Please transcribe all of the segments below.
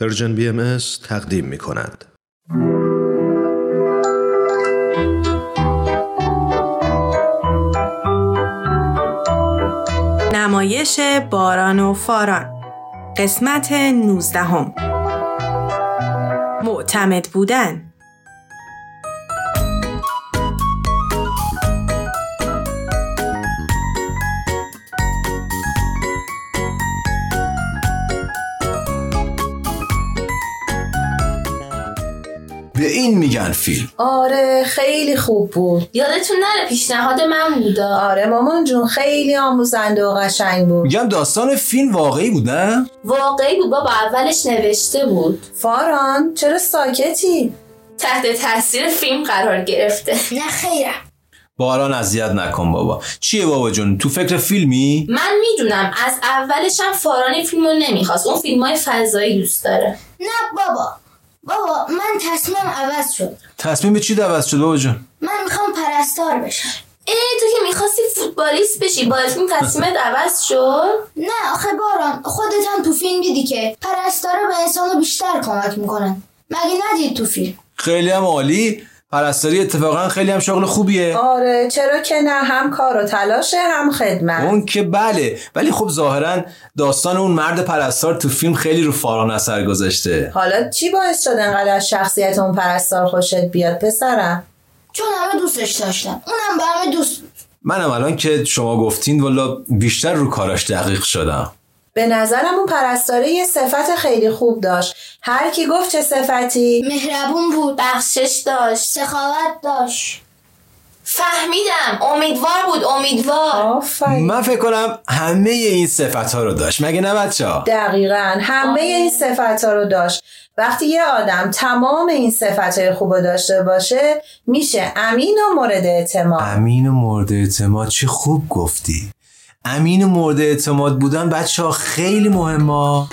پرژن بی ام تقدیم می کند. نمایش باران و فاران قسمت 19 هم. معتمد بودن به این میگن فیلم. آره خیلی خوب بود. یادتون نره پیشنهاد من بودا آره مامان جون خیلی آموزنده و قشنگ بود. میگم داستان فیلم واقعی بود نه؟ واقعی بود بابا اولش نوشته بود. فاران چرا ساکتی؟ تحت تاثیر فیلم قرار گرفته. نه خیرم. باران اذیت نکن بابا. چیه بابا جون؟ تو فکر فیلمی؟ من می‌دونم. از اولش هم فاران فیلم رو نمی‌خواست. اون فیلم های فضایی دوست داره. نه بابا. بابا من تصمیم عوض شد. تصمیم به چی عوض شد بابا جون؟ من می‌خوام پرستار بشم. ای تو که می‌خواستی فوتبالیست بشی با فیلم تصمیمت عوض شد؟ نه آخه باران خودت هم تو فیلم دیدی که پرستارا به انسانو بیشتر کمک می‌کنن. مگه ندید تو فیلم؟ خیلی هم عالی. پرستاری اتفاقا خیلی هم شغل خوبیه. آره چرا که نه هم کار و تلاشه هم خدمت. اون که بله ولی خب ظاهرا داستان اون مرد پرستار تو فیلم خیلی رو فاران اثر گذاشته. حالا چی باعث شد انقدر از شخصیت اون پرستار خوشت بیاد پسرم؟ چون همه دوستش داشتن. اونم به همه دوست منم الان که شما گفتین والا بیشتر رو کاراش دقیق شدم. به نظرم اون پرستاره یه صفت خیلی خوب داشت. هر کی گفت چه صفتی؟ مهربون بود بخشش داشت سخاوت داشت. فهمیدم امیدوار بود امیدوار. آفرین. من فکر کنم همه این صفت ها رو داشت. مگه نه بچه ها دقیقا همه آره. این صفت ها رو داشت. وقتی یه آدم تمام این صفت های خوب رو داشته باشه میشه امین و مورد اعتماد. امین و مورد اعتماد چه خوب گفتی. امین و مورد اعتماد بودن بچه ها خیلی مهمه.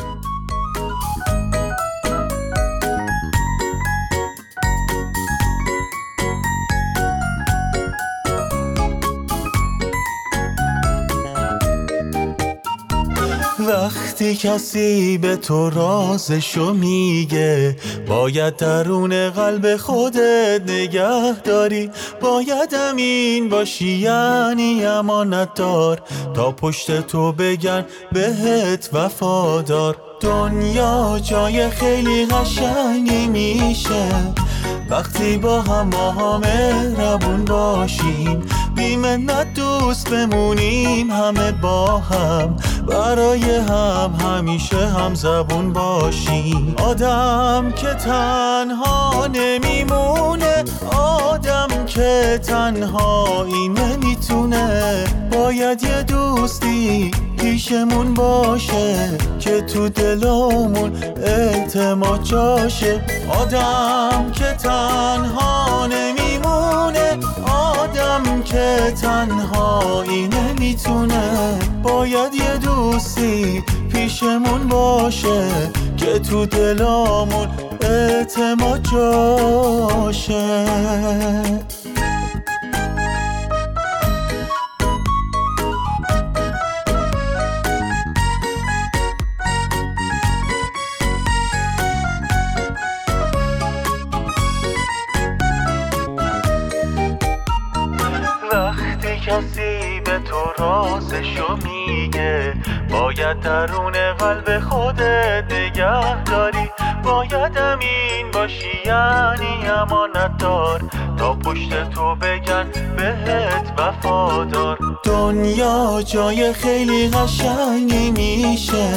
وقتی کسی به تو رازشو میگه باید درون قلب خودت نگه داری باید امین باشی یعنی امانت دار تا پشت تو بگن بهت وفادار. دنیا جای خیلی قشنگی میشه. وقتی با هم ما همه ربون باشیم بیمنت دوست بمونیم همه با هم برای هم همیشه هم زبون باشیم. آدم که تنها نمیمونه آدم که تنهایی نمی‌تونه. باید یه دوستی پیشمون باشه که تو دلمون اعتماد جاشه. آدم که تنها نمیمونه. آدم که تنهایی نمی‌تونه. باید یه دوستی پیشمون باشه. که تو دلمون اعتماد جاشه. کسی به تو رازشو میگه. باید درون قلب خودت نگه داری باید امین باشی یعنی امانت دار تا پشت تو بگن بهت وفادار. دنیا جای خیلی قشنگی میشه.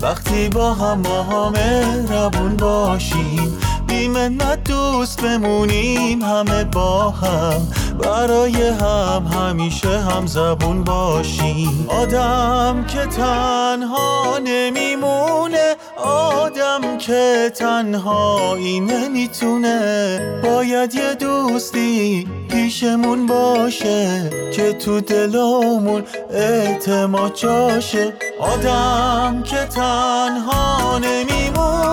وقتی با هم همه ربون باشیم بیمنت دوست بمونیم همه با هم. برای هم همیشه هم زبون باشیم. آدم که تنها نمیمونه آدم که تنهایی نمی‌تونه باید یه دوستی پیشمون باشه که تو دلمون اعتماد جاشه. آدم که تنها نمیمونه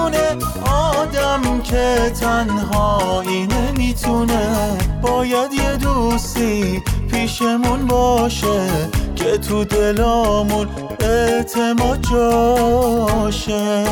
که تنهایی نمی‌تونه. باید یه دوستی پیشمون باشه که تو دلمون اعتماد جاشه.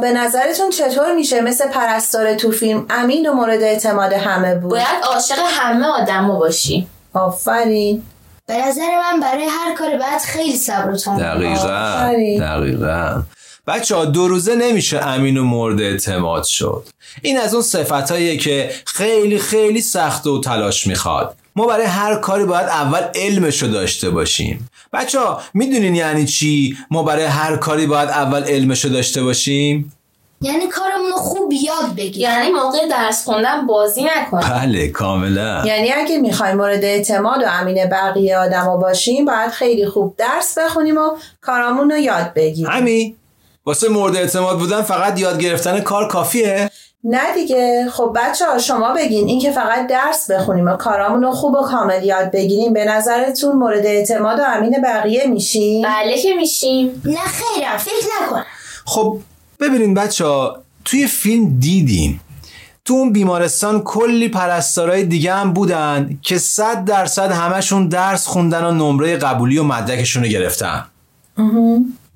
به نظرتون چطور میشه مثل پرستار تو فیلم امین و مورد اعتماد همه بود؟ باید عاشق همه آدما باشی. آفرین. به نظر من برای هر کار باید خیلی صبر و تحمل دقیقا آفرین. دقیقا. بچه ها دو روزه نمیشه امین و مورد اعتماد شد. این از اون صفتاییه که خیلی خیلی سخت و تلاش می‌خواد. ما برای هر کاری باید اول علمشو داشته باشیم. بچه ها می‌دونین یعنی چی؟ ما برای هر کاری باید اول علمشو داشته باشیم؟ یعنی کارمون رو خوب یاد بگیر یعنی موقع درس خوندن بازی نکن بله کاملا. یعنی اگه می‌خوایم مورد اعتماد و امین بقیه آدما باشیم باید خیلی خوب درس بخونیم و کارامون رو یاد بگیریم. همین واسه مورد اعتماد بودن فقط یاد گرفتن کار کافیه؟ نه دیگه. خب بچه ها شما بگین. این که فقط درس بخونیم و کارامون رو خوب و کامل یاد بگیریم به نظرتون مورد اعتماد و امین بقیه میشیم بله که میشیم. نه خیرم فکر نکن. خب ببینین بچه ها توی فیلم دیدیم تو اون بیمارستان کلی پرستارای دیگه هم بودن که صد درصد همشون درس خوندن و نمره قبولی و مدرکشون رو گرفتن.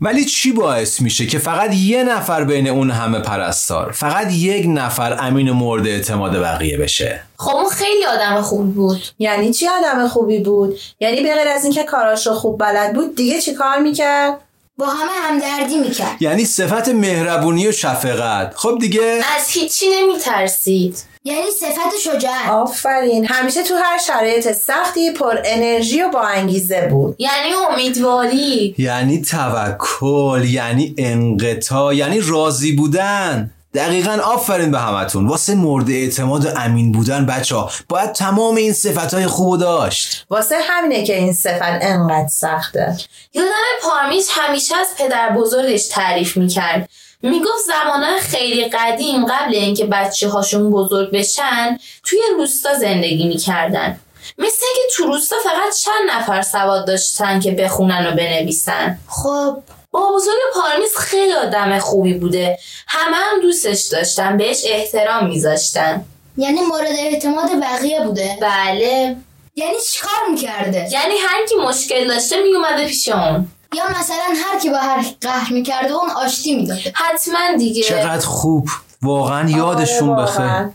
ولی چی باعث میشه که فقط یه نفر بین اون همه پرستار فقط یک نفر امین و مورد اعتماد بقیه بشه؟ خب اون خیلی آدم خوب بود. یعنی چی آدم خوبی بود؟ یعنی به غیر از اینکه کاراش رو خوب بلد بود دیگه چی کار می‌کرد؟ با همه همدردی می‌کرد. یعنی صفت مهربونی و شفقت. خب دیگه از هیچی نمیترسید. یعنی صفت شجاعت. آفرین. همیشه تو هر شرایط سختی پر انرژی و با انگیزه بود. یعنی امیدواری. یعنی توکل یعنی انقطاع یعنی راضی بودن. دقیقا آفرین به همتون. واسه مورد اعتماد و امین بودن بچه ها باید تمام این صفت های خوب داشت. واسه همینه که این صفت انقدر سخته. یادم پارمیز همیشه از پدر بزرگش تعریف می‌کرد. می‌گفت زمانهای خیلی قدیم قبل اینکه بچه هاشون بزرگ بشن توی روستا زندگی می‌کردن. مثل اینکه تو روستا فقط چند نفر سواد داشتن که بخونن و بنویسن. خب با بزرگ پارمیز خیلی آدم خوبی بوده. همه هم دوستش داشتن بهش احترام میذاشتن. یعنی مورد اعتماد بقیه بوده. بله. یعنی چیکار می‌کرده؟ یعنی هر کی مشکل داشته میومده پیش اون. یا مثلا هر کی با هر قهر می‌کرده اون آشتی می‌داده. حتما دیگه. چقدر خوب. واقعا یادشون بخیر.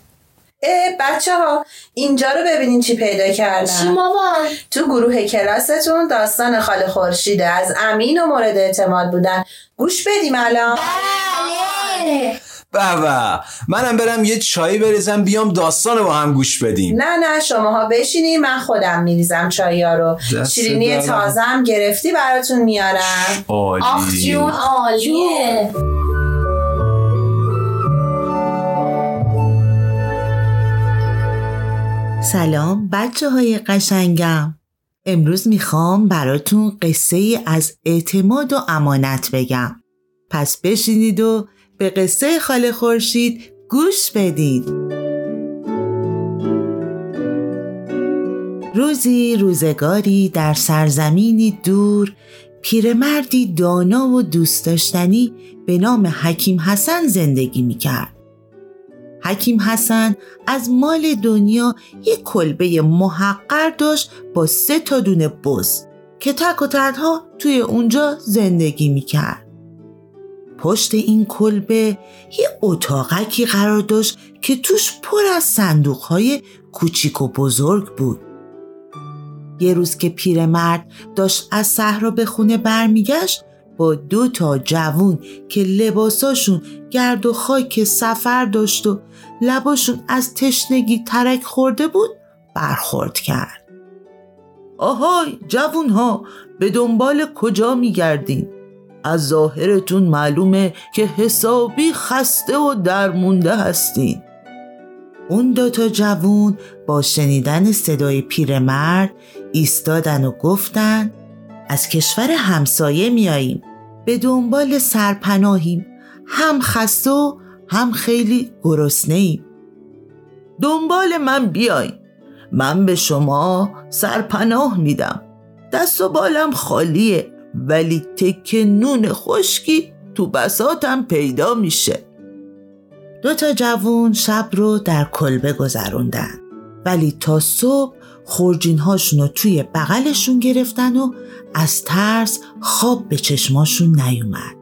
بچه ها اینجا رو ببینین چی پیدا چی کردن مامان تو گروه کلاستون داستان خاله خورشیده از امین و مورد اعتماد بودن. گوش بدیم الان. بله. بابا منم برم یه چایی بریزم بیام داستان رو با هم گوش بدیم. نه نه شماها بشینین من خودم میریزم چایا رو. دست شیرینی. تازم گرفتی براتون میارم. آخ عالی جون عالیه سلام بچه های قشنگم. امروز می‌خوام براتون قصه ای از اعتماد و امانت بگم. پس بشینید و به قصه خاله خورشید گوش بدید روزی روزگاری در سرزمینی دور پیرمردی دانا و دوست داشتنی به نام حکیم حسن زندگی می‌کرد حکیم حسن از مال دنیا یک کلبه محقر داشت با سه تا دونه بز که تک و تنها توی اونجا زندگی می‌کرد. پشت این کلبه یه اتاقکی قرار داشت که توش پر از صندوقهای کوچیک و بزرگ بود. یه روز که پیرمرد داشت از صحرا به خونه برمیگشت با دو تا جوون که لباساشون گرد و خاک سفر داشت و لباشون از تشنگی ترک خورده بود برخورد کرد آهای جوون ها به دنبال کجا میگردین؟ از ظاهرتون معلومه که حسابی خسته و درمونده هستین. اون دوتا جوون با شنیدن صدای پیرمرد ایستادن و گفتن از کشور همسایه میاییم. به دنبال سرپناهیم. هم خسته و هم خیلی گرسنه ایم دنبال من بیاین. من به شما سرپناه میدم. دست و بالم خالیه. ولی تک نون خشکی تو بساتم پیدا میشه. دو تا جوون شب رو در کلبه گذروندن. ولی تا صبح خورجین هاشون رو توی بغلشون گرفتن و از ترس خواب به چشماشون نیومد.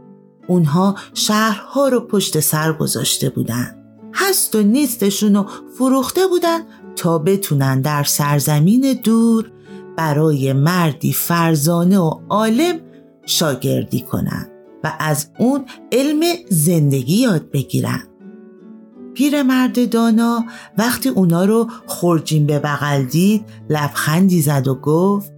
اونها شهرها رو پشت سر گذاشته بودن. هست و نیستشون رو فروخته بودن تا بتونن در سرزمین دور برای مردی فرزانه و عالم شاگردی کنن و از اون علم زندگی یاد بگیرن پیرمرد دانا وقتی اونا رو خورجین به بغل دید لبخندی زد و گفت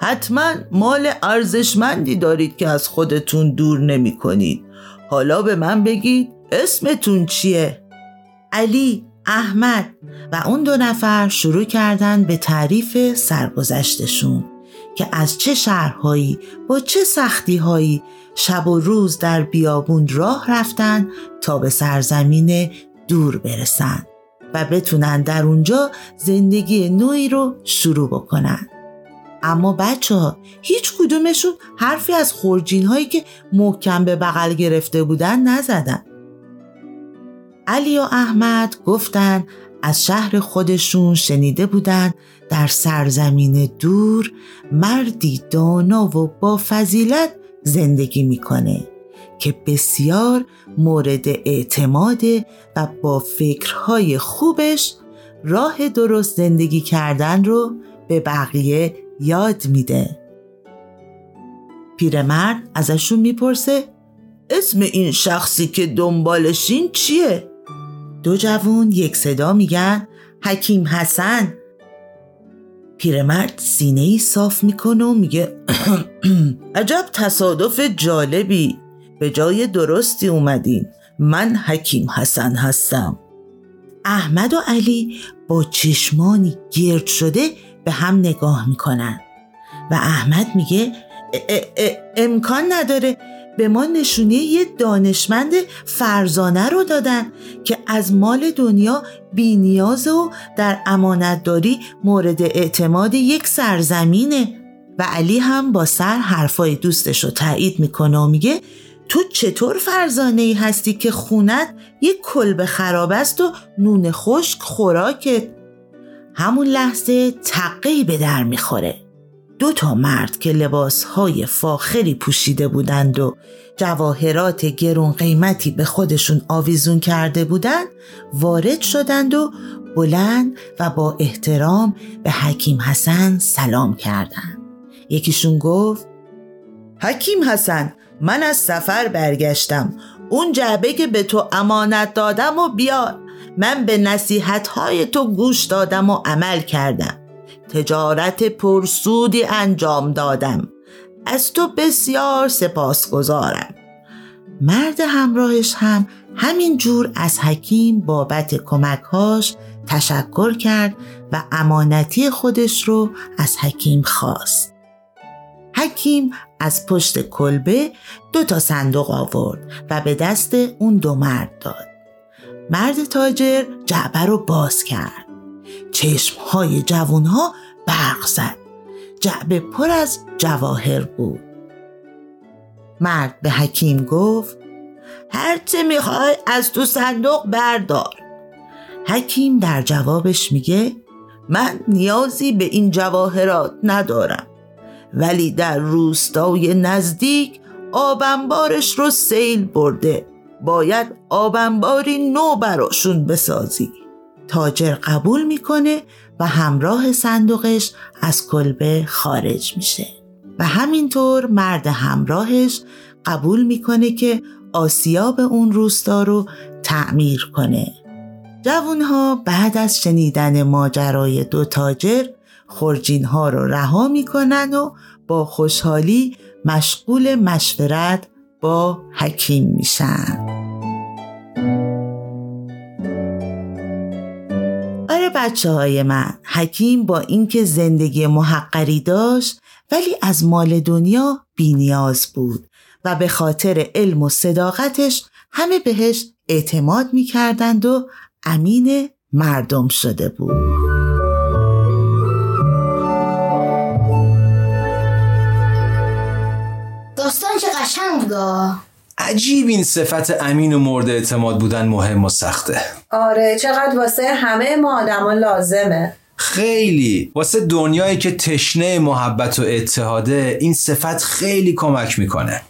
حتما مال ارزشمندی دارید که از خودتون دور نمی کنید حالا به من بگید اسمتون چیه؟ علی، احمد و اون دو نفر شروع کردن به تعریف سرگذشتشون که از چه شهرهایی با چه سختیهایی شب و روز در بیابون راه رفتن تا به سرزمین دور برسن و بتونن در اونجا زندگی نوعی رو شروع بکنن. اما بچه ها هیچ کدومشون حرفی از خورجین هایی که محکم به بغل گرفته بودن نزدن. علی و احمد گفتن از شهر خودشون شنیده بودن در سرزمین دور مردی دانا و با فضیلت زندگی می‌کنه که بسیار مورد اعتماده و با فکرهای خوبش راه درست زندگی کردن رو به بقیه یاد میده پیرمرد ازشون می‌پرسه اسم این شخصی که دنبالشین چیه؟ دو جوون یک صدا میگن حکیم حسن. پیرمرد سینه ای صاف می‌کنه و میگه عجب تصادف جالبی. به جای درستی اومدین. من حکیم حسن هستم. احمد و علی با چشمانی گرد شده به هم نگاه می‌کنن. و احمد میگه امکان نداره. به ما نشونه یه دانشمند فرزانه رو دادن که از مال دنیا بینیاز و در امانتداری مورد اعتماد یک سرزمینه. و علی هم با سر حرفای دوستش رو تایید می‌کنه و میگه تو چطور فرزانه ای هستی که خونت یک کلب خراب است و نون خشک خوراکت؟ همون لحظه تقی به در می‌خوره. دو تا مرد که لباسهای فاخری پوشیده بودند و جواهرات گرون قیمتی به خودشون آویزون کرده بودند وارد شدند و بلند و با احترام به حکیم حسن سلام کردند. یکیشون گفت حکیم حسن من از سفر برگشتم. اون جعبه که به تو امانت دادم و بیار من به نصیحت های تو گوش دادم و عمل کردم. تجارت پرسودی انجام دادم. از تو بسیار سپاسگزارم. مرد همراهش هم همین جور از حکیم بابت کمکهاش تشکر کرد و امانتی خودش رو از حکیم خواست. حکیم از پشت کلبه دو تا صندوق آورد و به دست اون دو مرد داد. مرد تاجر جعبه رو باز کرد. چشمهای جوانها برق زد. جعبه پر از جواهر بود. مرد به حکیم گفت هرچه می‌خوای از تو صندوق بردار. حکیم در جوابش میگه من نیازی به این جواهرات ندارم. ولی در روستای نزدیک آبنبارش رو سیل برده. باید آبنباری نو براشون بسازی. تاجر قبول می‌کنه و همراه صندوقش از کلبه خارج میشه. و همینطور مرد همراهش قبول می‌کنه که آسیاب اون روستا رو تعمیر کنه. جوانها بعد از شنیدن ماجرای دو تاجر خورجین ها رو رها می‌کنن و با خوشحالی مشغول مشورت با حکیم میشن. بچه های من. حکیم با اینکه زندگی محقری داشت ولی از مال دنیا بینیاز بود و به خاطر علم و صداقتش همه بهش اعتماد می‌کردند و امین مردم شده بود. داستان چه قشنگ بودا عجیب این صفت امین و مورد اعتماد بودن مهم و سخته. آره چقدر واسه همه ما آدما لازمه. خیلی. واسه دنیایی که تشنه محبت و اتحاده این صفت خیلی کمک می‌کنه.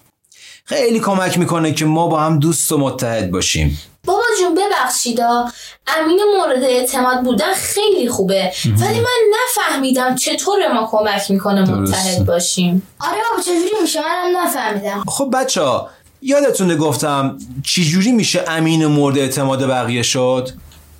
خیلی کمک می‌کنه که ما با هم دوست و متحد باشیم. بابا جون ببخشیدا امین مورد اعتماد بودن خیلی خوبه. ولی من نفهمیدم چطور ما کمک می‌کنه. متحد باشیم. آره بابا چجوری میشه؟ منم نفهمیدم. خب بچه ها یادتونه گفتم چجوری میشه امین مورد اعتماد بقیه شد؟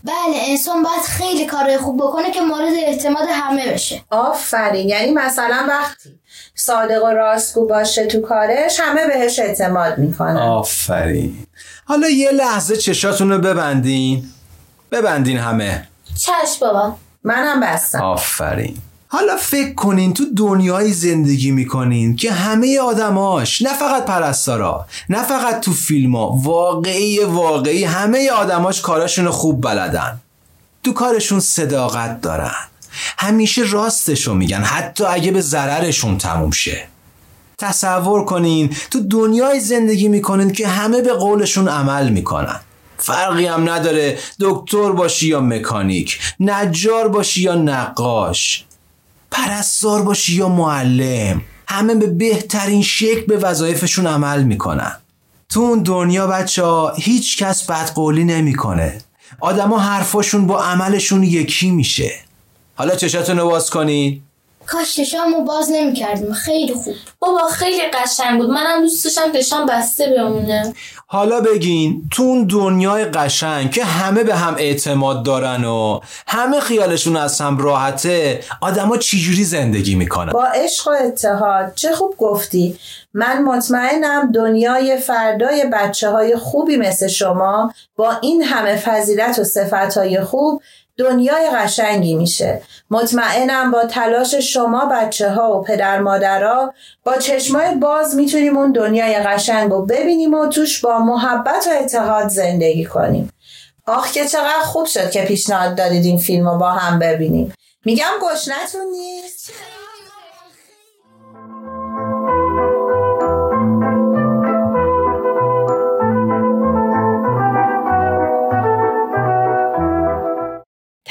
بله انسان باید خیلی کارهای خوب بکنه که مورد اعتماد همه بشه. آفرین یعنی مثلا وقتی صادق و راستگو باشه تو کارش همه بهش اعتماد می‌کنن. آفرین. حالا یه لحظه چشاتون رو ببندین. ببندین همه. چشم بابا. منم بستم. آفرین. حالا فکر کنین تو دنیای زندگی می‌کنین که همه آدماش نه فقط پرستارا نه فقط تو فیلم ها واقعی واقعی همه آدماش کاراشون خوب بلدن. تو کارشون صداقت دارن. همیشه راستشو میگن حتی اگه به ضررشون تموم شه. تصور کنین تو دنیای زندگی می‌کنین که همه به قولشون عمل می‌کنن. فرقی هم نداره دکتر باشی یا مکانیک نجار باشی یا نقاش. پرستار باشی یا معلم. همه به بهترین شکل به وظایفشون عمل می‌کنن. تو اون دنیا بچه ها هیچ کس بدقولی نمی‌کنه. آدما حرفاشون با عملشون یکی میشه. حالا چشاتون رو باز کنین. کاش چشامو باز نمی‌کردیم. خیلی خوب. بابا خیلی قشنگ بود. منم دوست داشتم چشام بسته بمونه. حالا بگین تو اون دنیای قشنگ که همه به هم اعتماد دارن و همه خیالشون از هم راحته آدما چجوری زندگی می‌کنن؟ با عشق و اتحاد. چه خوب گفتی. من مطمئنم دنیای فردای بچه های خوبی مثل شما با این همه فضیلت و صفت های خوب دنیای قشنگی میشه. مطمئنم با تلاش شما بچه ها و پدر مادرها با چشمای باز می‌تونیم اون دنیای قشنگ رو ببینیم و توش با محبت و اتحاد زندگی کنیم. آخ که چقدر خوب شد که پیشنهاد دادید این فیلم رو با هم ببینیم. میگم گشنتون نیست؟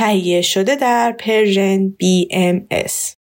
تهیه شده در پرژن BMS